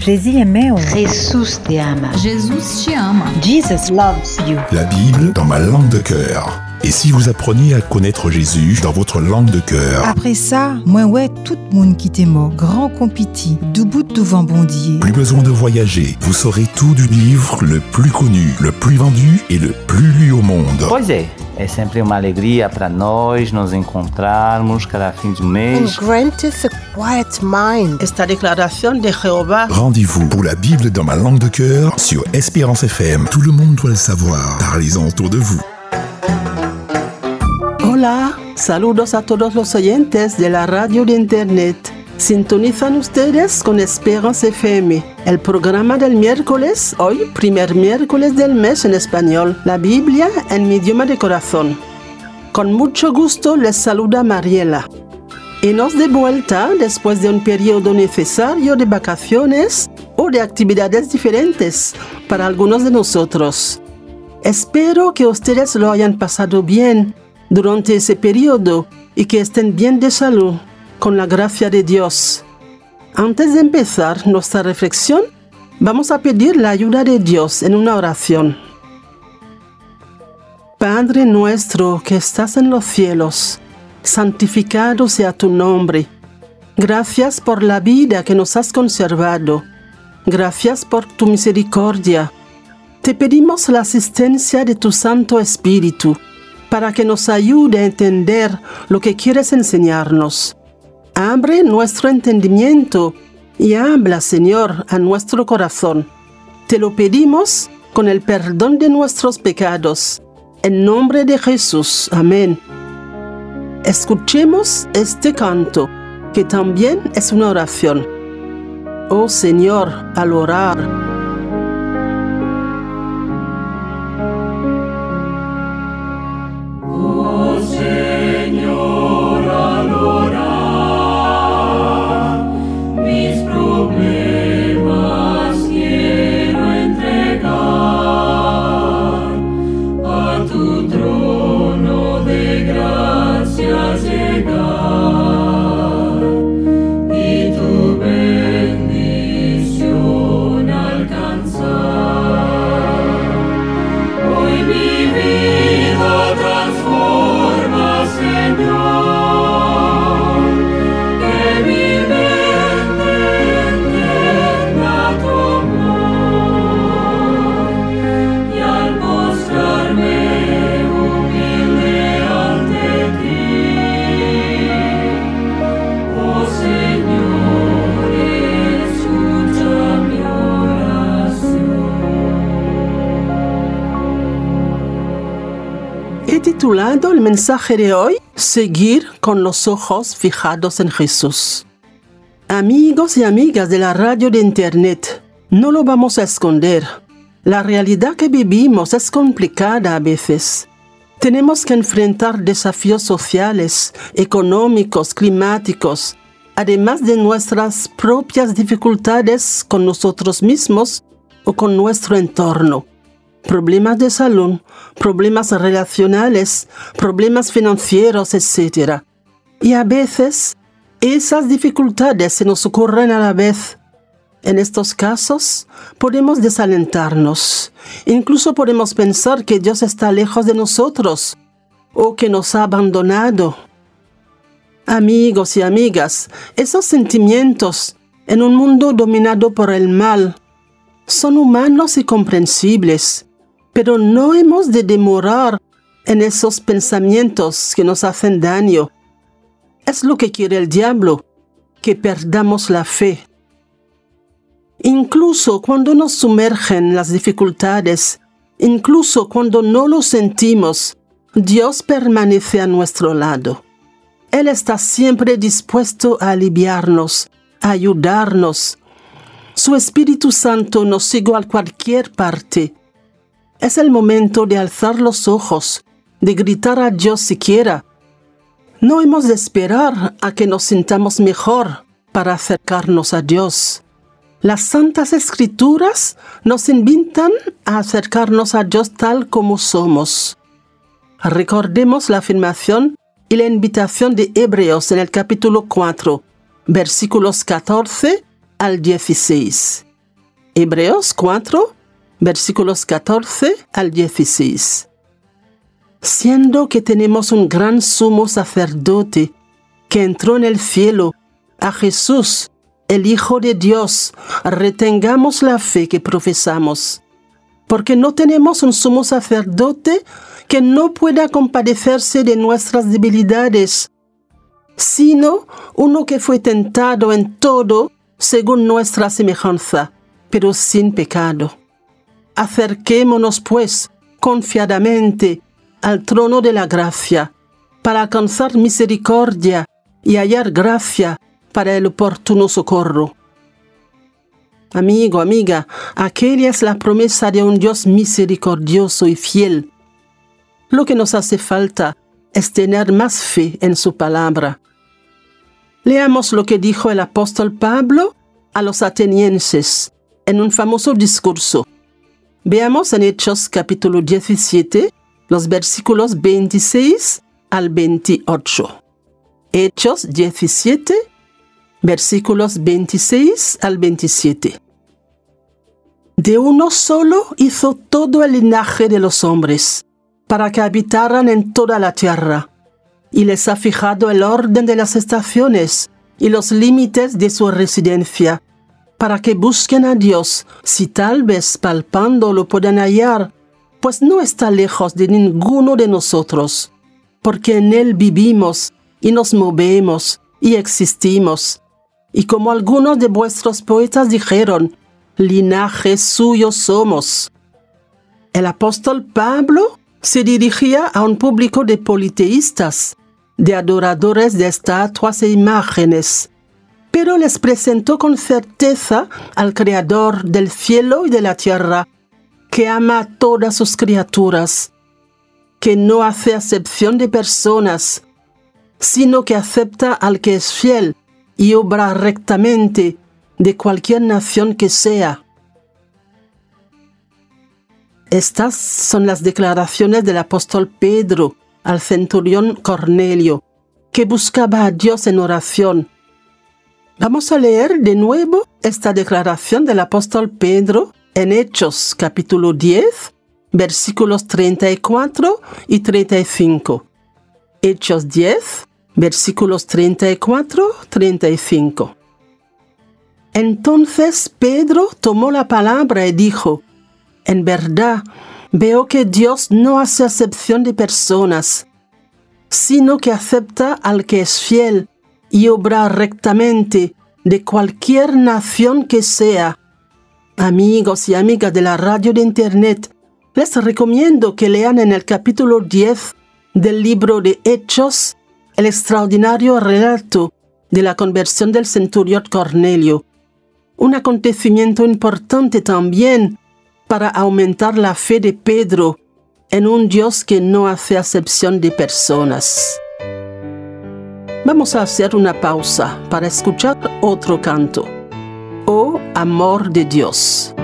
Jésus te ama. Te ama. Jesus loves you. La Bible dans ma langue de cœur. Et si vous appreniez à connaître Jésus dans votre langue de cœur Après ça, moi ouais, tout le monde qui t'est mort, grand compiti, du bout de vent bondier. Plus besoin de voyager, vous saurez tout du livre le plus connu, le plus vendu et le plus lu au monde. Pois é, sempre uma alegria para nós nos encontrarmos cada fim de and mês. granteth a quiet mind. Esta declaración de Jehová Rendez-vous pour la Bible dans ma langue de cœur sur Espérance FM. Tout le monde doit le savoir. Parlez-en autour de vous. Hola, saludos a todos los oyentes de la radio de internet. Sintonizan ustedes con Esperance FM, el programa del miércoles, hoy primer miércoles del mes en español, la Biblia en mi idioma de corazón. Con mucho gusto les saluda Mariela. Y nos de vuelta después de un periodo necesario de vacaciones o de actividades diferentes para algunos de nosotros. Espero que ustedes lo hayan pasado bien durante ese periodo y que estén bien de salud, con la gracia de Dios. Antes de empezar nuestra reflexión, vamos a pedir la ayuda de Dios en una oración. Padre nuestro que estás en los cielos, santificado sea tu nombre. Gracias por la vida que nos has conservado. Gracias por tu misericordia. Te pedimos la asistencia de tu Santo Espíritu para que nos ayude a entender lo que quieres enseñarnos. Abre nuestro entendimiento y habla, Señor, a nuestro corazón. Te lo pedimos con el perdón de nuestros pecados. En nombre de Jesús. Amén. Escuchemos este canto, que también es una oración. Oh Señor, al orar, tu trono el mensaje de hoy Seguir con los ojos fijados en Jesús. Amigos y amigas de la radio de Internet, no lo vamos a esconder. La realidad que vivimos es complicada a veces. Tenemos que enfrentar desafíos sociales, económicos, climáticos, además de nuestras propias dificultades con nosotros mismos o con nuestro entorno problemas de salud, problemas relacionales, problemas financieros, etc. Y a veces esas dificultades se nos ocurren a la vez. En estos casos podemos desalentarnos, incluso podemos pensar que Dios está lejos de nosotros o que nos ha abandonado. Amigos y amigas, esos sentimientos en un mundo dominado por el mal son humanos y comprensibles, pero no hemos de demorar en esos pensamientos que nos hacen daño. Es lo que quiere el diablo, que perdamos la fe. Incluso cuando nos sumergen las dificultades, incluso cuando no lo sentimos, Dios permanece a nuestro lado. Él está siempre dispuesto a aliviarnos, a ayudarnos. Su Espíritu Santo nos sigue a cualquier parte. Es el momento de alzar los ojos, de gritar a Dios siquiera. No hemos de esperar a que nos sintamos mejor para acercarnos a Dios. Las santas escrituras nos invitan a acercarnos a Dios tal como somos. Recordemos la afirmación y la invitación de Hebreos en el capítulo 4, versículos 14 al 16. Hebreos 4, versículos 14 al 16. Siendo que tenemos un gran sumo sacerdote que entró en el cielo, a Jesús, el Hijo de Dios, retengamos la fe que profesamos, porque no tenemos un sumo sacerdote que no pueda compadecerse de nuestras debilidades, sino uno que fue tentado en todo según nuestra semejanza, pero sin pecado. Acerquémonos, pues, confiadamente al trono de la gracia, para alcanzar misericordia y hallar gracia para el oportuno socorro. Amigo, amiga, aquella es la promesa de un Dios misericordioso y fiel. Lo que nos hace falta es tener más fe en su palabra. Leamos lo que dijo el apóstol Pablo a los atenienses en un famoso discurso. Veamos en Hechos capítulo 17 los versículos 26 al 28. Hechos 17, versículos 26 al 27. De uno solo hizo todo el linaje de los hombres, para que habitaran en toda la tierra, y les ha fijado el orden de las estaciones y los límites de su residencia, para que busquen a Dios, si tal vez palpando lo puedan hallar, pues no está lejos de ninguno de nosotros, porque en Él vivimos y nos movemos y existimos. Y como algunos de vuestros poetas dijeron, linaje suyo somos. El apóstol Pablo se dirigía a un público de politeístas, de adoradores de estatuas e imágenes, pero les presentó con certeza al Creador del cielo y de la tierra, que ama a todas sus criaturas, que no hace acepción de personas, sino que acepta al que es fiel y obra rectamente de cualquier nación que sea. Estas son las declaraciones del apóstol Pedro al centurión Cornelio, que buscaba a Dios en oración. Vamos a leer de nuevo esta declaración del apóstol Pedro en Hechos capítulo 10, versículos 34 y 35. Hechos 10, versículos 34-35. Entonces Pedro tomó la palabra y dijo, En verdad, veo que Dios no hace acepción de personas, sino que acepta al que es fiel y obra rectamente de cualquier nación que sea. Amigos y amigas de la radio de Internet, les recomiendo que lean en el capítulo 10 del libro de Hechos el extraordinario relato de la conversión del centurión Cornelio, un acontecimiento importante también para aumentar la fe de Pedro en un Dios que no hace acepción de personas. Vamos a hacer una pausa para escuchar otro canto. Oh amor de Dios.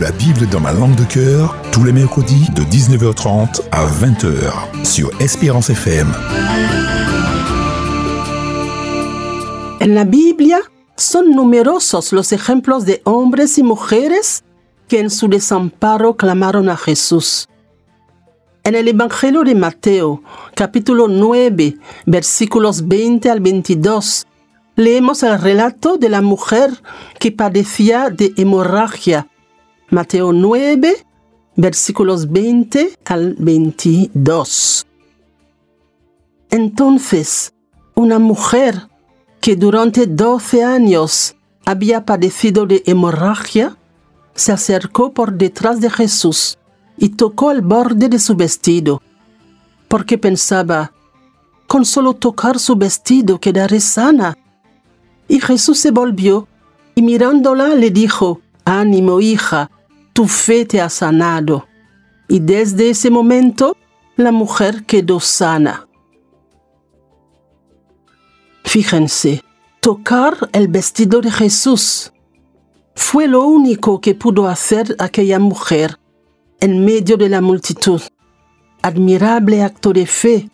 La Bible dans ma langue de cœur, tous les mercredis de 19h30 à 20h sur Espérance FM. En la Biblia son numerosos los ejemplos de hombres y mujeres que en su desamparo clamaron a Jesús. En el Evangelio de Mateo, capítulo 9, versículos 20 al 22, leemos el relato de la mujer que padecía de hemorragia. Mateo 9, versículos 20 al 22. Entonces, una mujer que durante 12 años había padecido de hemorragia, se acercó por detrás de Jesús y tocó el borde de su vestido, porque pensaba, con solo tocar su vestido quedaré sana. Y Jesús se volvió y mirándola le dijo, ánimo hija, tu fe te ha sanado. Y desde ese momento la mujer quedó sana. Fíjense, tocar el vestido de Jesús fue lo único que pudo hacer aquella mujer en medio de la multitud. Admirable acto de fe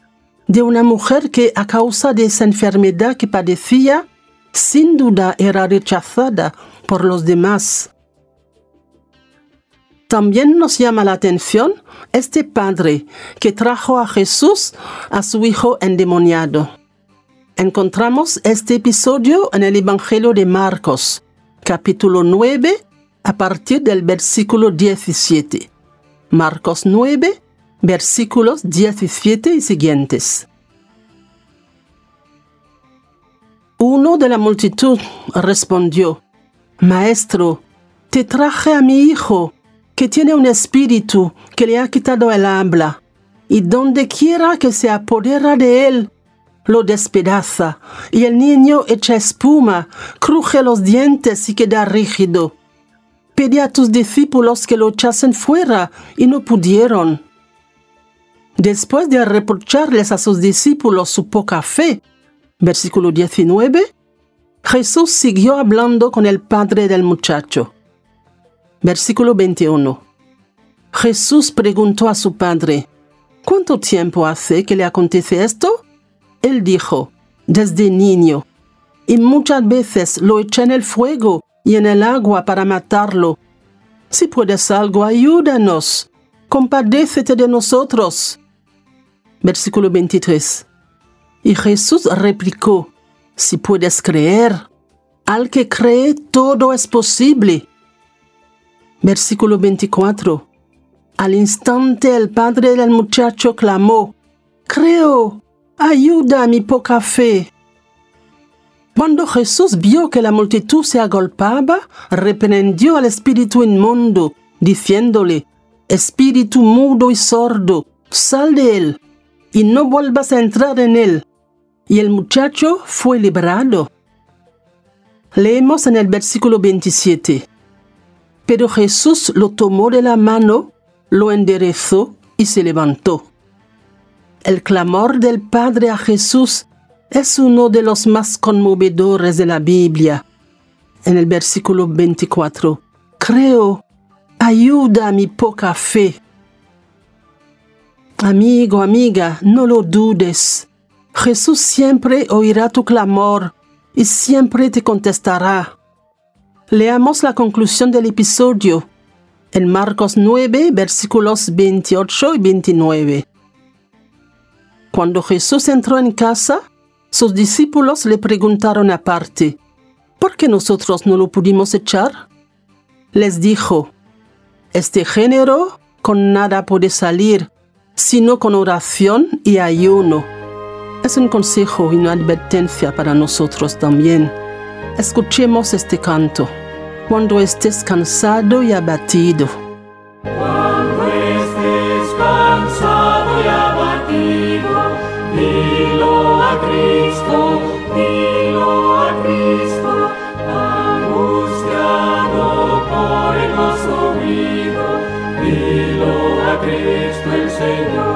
de una mujer que a causa de esa enfermedad que padecía, sin duda era rechazada por los demás. También nos llama la atención este padre que trajo a Jesús a su hijo endemoniado. Encontramos este episodio en el Evangelio de Marcos, capítulo 9, a partir del versículo 17. Marcos 9, versículos 17 y siguientes. Uno de la multitud respondió, Maestro, te traje a mi hijo, que tiene un espíritu que le ha quitado el habla, y donde quiera que se apodera de él, lo despedaza, y el niño echa espuma, cruje los dientes y queda rígido. Pedí a tus discípulos que lo echasen fuera, y no pudieron. Después de reprocharles a sus discípulos su poca fe, versículo 19, Jesús siguió hablando con el padre del muchacho. Versículo 21. Jesús preguntó a su padre, ¿Cuánto tiempo hace que le acontece esto? Él dijo, desde niño, y muchas veces lo eché en el fuego y en el agua para matarlo. Si puedes algo, ayúdanos, compadécete de nosotros. Versículo 23. Y Jesús replicó, si puedes creer, al que cree todo es posible. Versículo 24. Al instante el padre del muchacho clamó, Creo, ayuda a mi poca fe. Cuando Jesús vio que la multitud se agolpaba, reprendió al espíritu inmundo, diciéndole, Espíritu mudo y sordo, sal de él, y no vuelvas a entrar en él. Y el muchacho fue liberado. Leemos en el versículo 27. Pero Jesús lo tomó de la mano, lo enderezó y se levantó. El clamor del Padre a Jesús es uno de los más conmovedores de la Biblia. En el versículo 24, creo, ayuda a mi poca fe. Amigo, amiga, no lo dudes. Jesús siempre oirá tu clamor y siempre te contestará. Leamos la conclusión del episodio en Marcos 9, versículos 28 y 29. Cuando Jesús entró en casa, sus discípulos le preguntaron aparte, ¿por qué nosotros no lo pudimos echar? Les dijo, este género con nada puede salir, sino con oración y ayuno. Es un consejo y una advertencia para nosotros también. Escuchemos este canto. Cuando estés cansado y abatido. Cuando estés cansado y abatido, dilo a Cristo, dilo a Cristo, angustiado por el vivo, dilo a Cristo el Señor.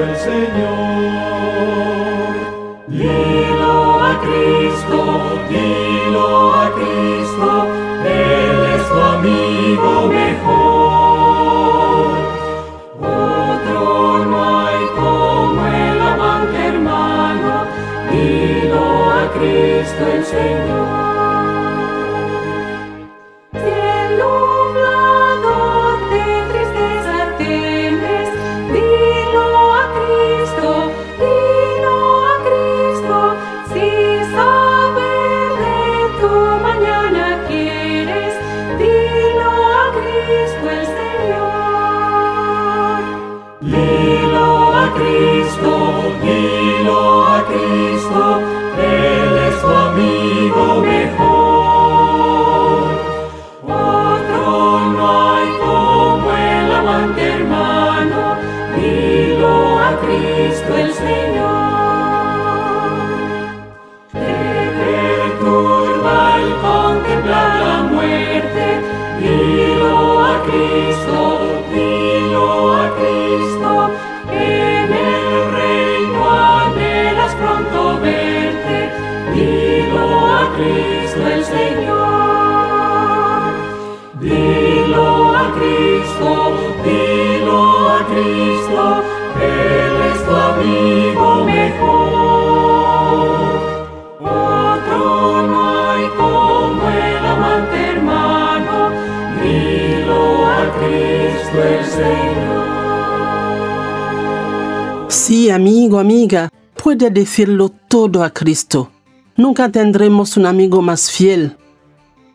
El Señor. Sí, amigo, amiga, puede decirlo todo a Cristo. Nunca tendremos un amigo más fiel.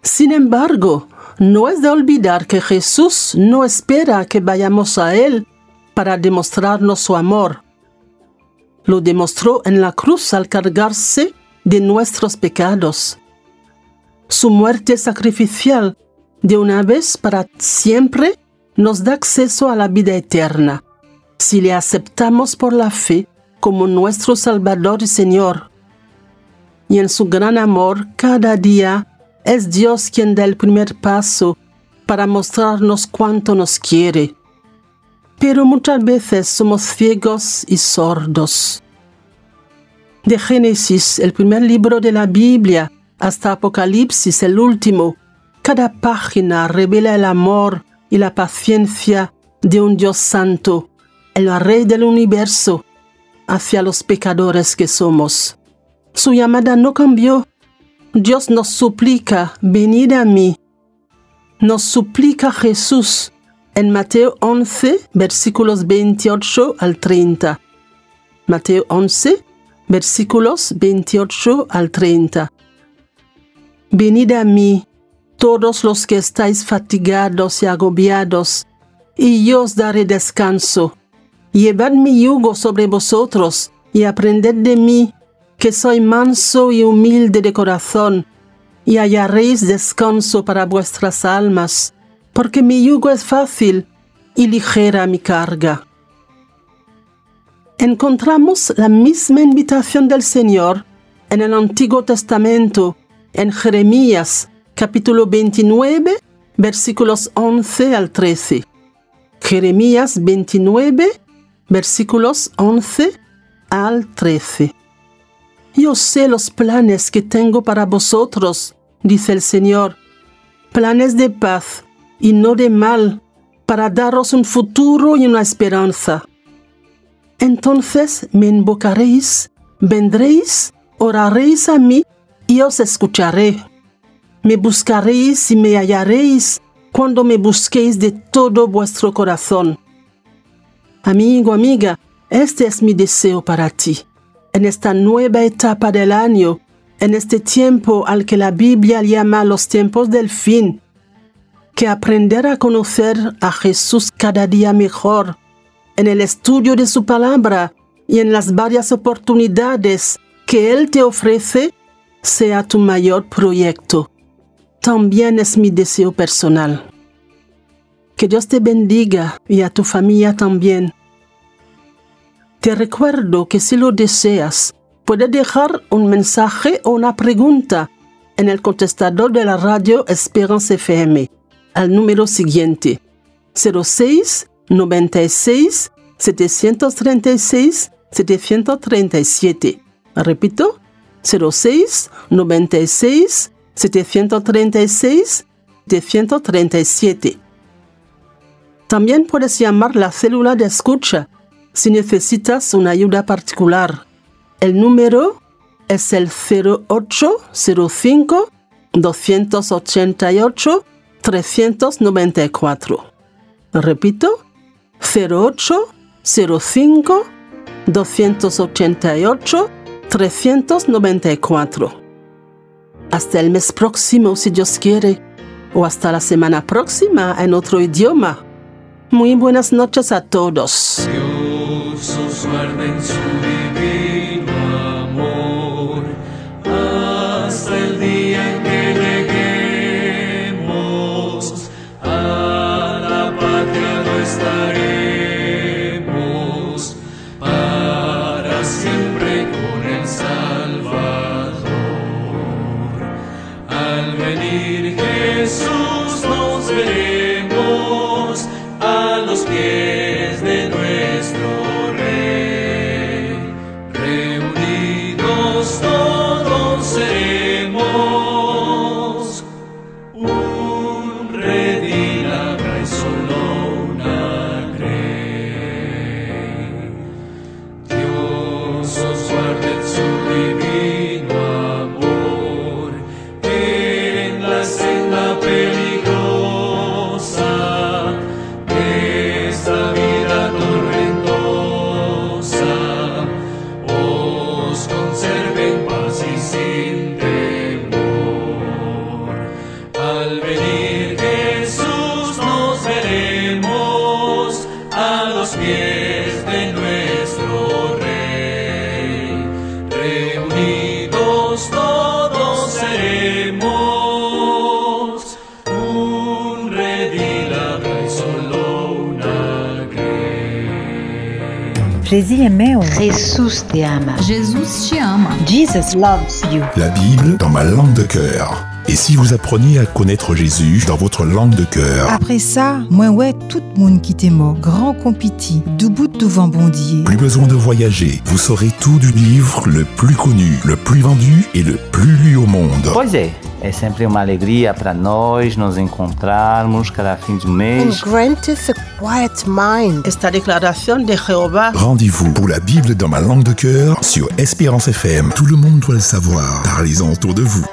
Sin embargo, no es de olvidar que Jesús no espera que vayamos a Él para demostrarnos su amor. Lo demostró en la cruz al cargarse de nuestros pecados. Su muerte sacrificial de una vez para siempre nos da acceso a la vida eterna, si le aceptamos por la fe como nuestro Salvador y Señor. Y en su gran amor, cada día es Dios quien da el primer paso para mostrarnos cuánto nos quiere. Pero muchas veces somos ciegos y sordos. De Génesis, el primer libro de la Biblia, hasta Apocalipsis, el último, cada página revela el amor y la paciencia de un Dios santo, el Rey del universo, hacia los pecadores que somos. Su llamada no cambió. Dios nos suplica, venid a mí. Nos suplica Jesús en Mateo 11, versículos 28 al 30. Mateo 11, versículos 28 al 30. Venid a mí, todos los que estáis fatigados y agobiados, y yo os daré descanso. Llevad mi yugo sobre vosotros y aprended de mí, que soy manso y humilde de corazón, y hallaréis descanso para vuestras almas, porque mi yugo es fácil y ligera mi carga. Encontramos la misma invitación del Señor en el Antiguo Testamento, en Jeremías capítulo 29, versículos 11 al 13. Jeremías 29, versículos 11 al 13. Yo sé los planes que tengo para vosotros, dice el Señor, planes de paz y no de mal, para daros un futuro y una esperanza. Entonces me invocaréis, vendréis, oraréis a mí y os escucharé. Me buscaréis y me hallaréis cuando me busquéis de todo vuestro corazón. Amigo, amiga, este es mi deseo para ti. En esta nueva etapa del año, en este tiempo al que la Biblia llama los tiempos del fin, que aprender a conocer a Jesús cada día mejor, en el estudio de su palabra y en las varias oportunidades que Él te ofrece, sea tu mayor proyecto. También es mi deseo personal. Que Dios te bendiga y a tu familia también. Te recuerdo que si lo deseas, puedes dejar un mensaje o una pregunta en el contestador de la radio Esperance FM al número siguiente 06 96 736 737. Repito, 06 96 736 737. También puedes llamar la célula de escucha si necesitas una ayuda particular. El número es el 0805 288 394. Repito, 0805 288 394. Hasta el mes próximo, si Dios quiere, o hasta la semana próxima en otro idioma. Muy buenas noches a todos. Dios en su Jésus est meu. Jesus te ama. Jesus te ama. Jesus loves you. La Bible dans ma langue de cœur. Et si vous appreniez à connaître Jésus dans votre langue de cœur, Après ça, moi ouais, tout monde qui t'est mort, grand compiti, du bout de vent bondier. plus besoin de voyager, vous saurez tout du livre le plus connu, le plus vendu et le plus lu au monde. Pois é, sempre uma alegria para nós nos encontrarmos cada fim de And mês. granteth a quiet mind. Esta declaración de Jehová Rendez-vous pour la Bible dans ma langue de cœur sur Espérance FM. Tout le monde doit le savoir. Parlez-en autour de vous.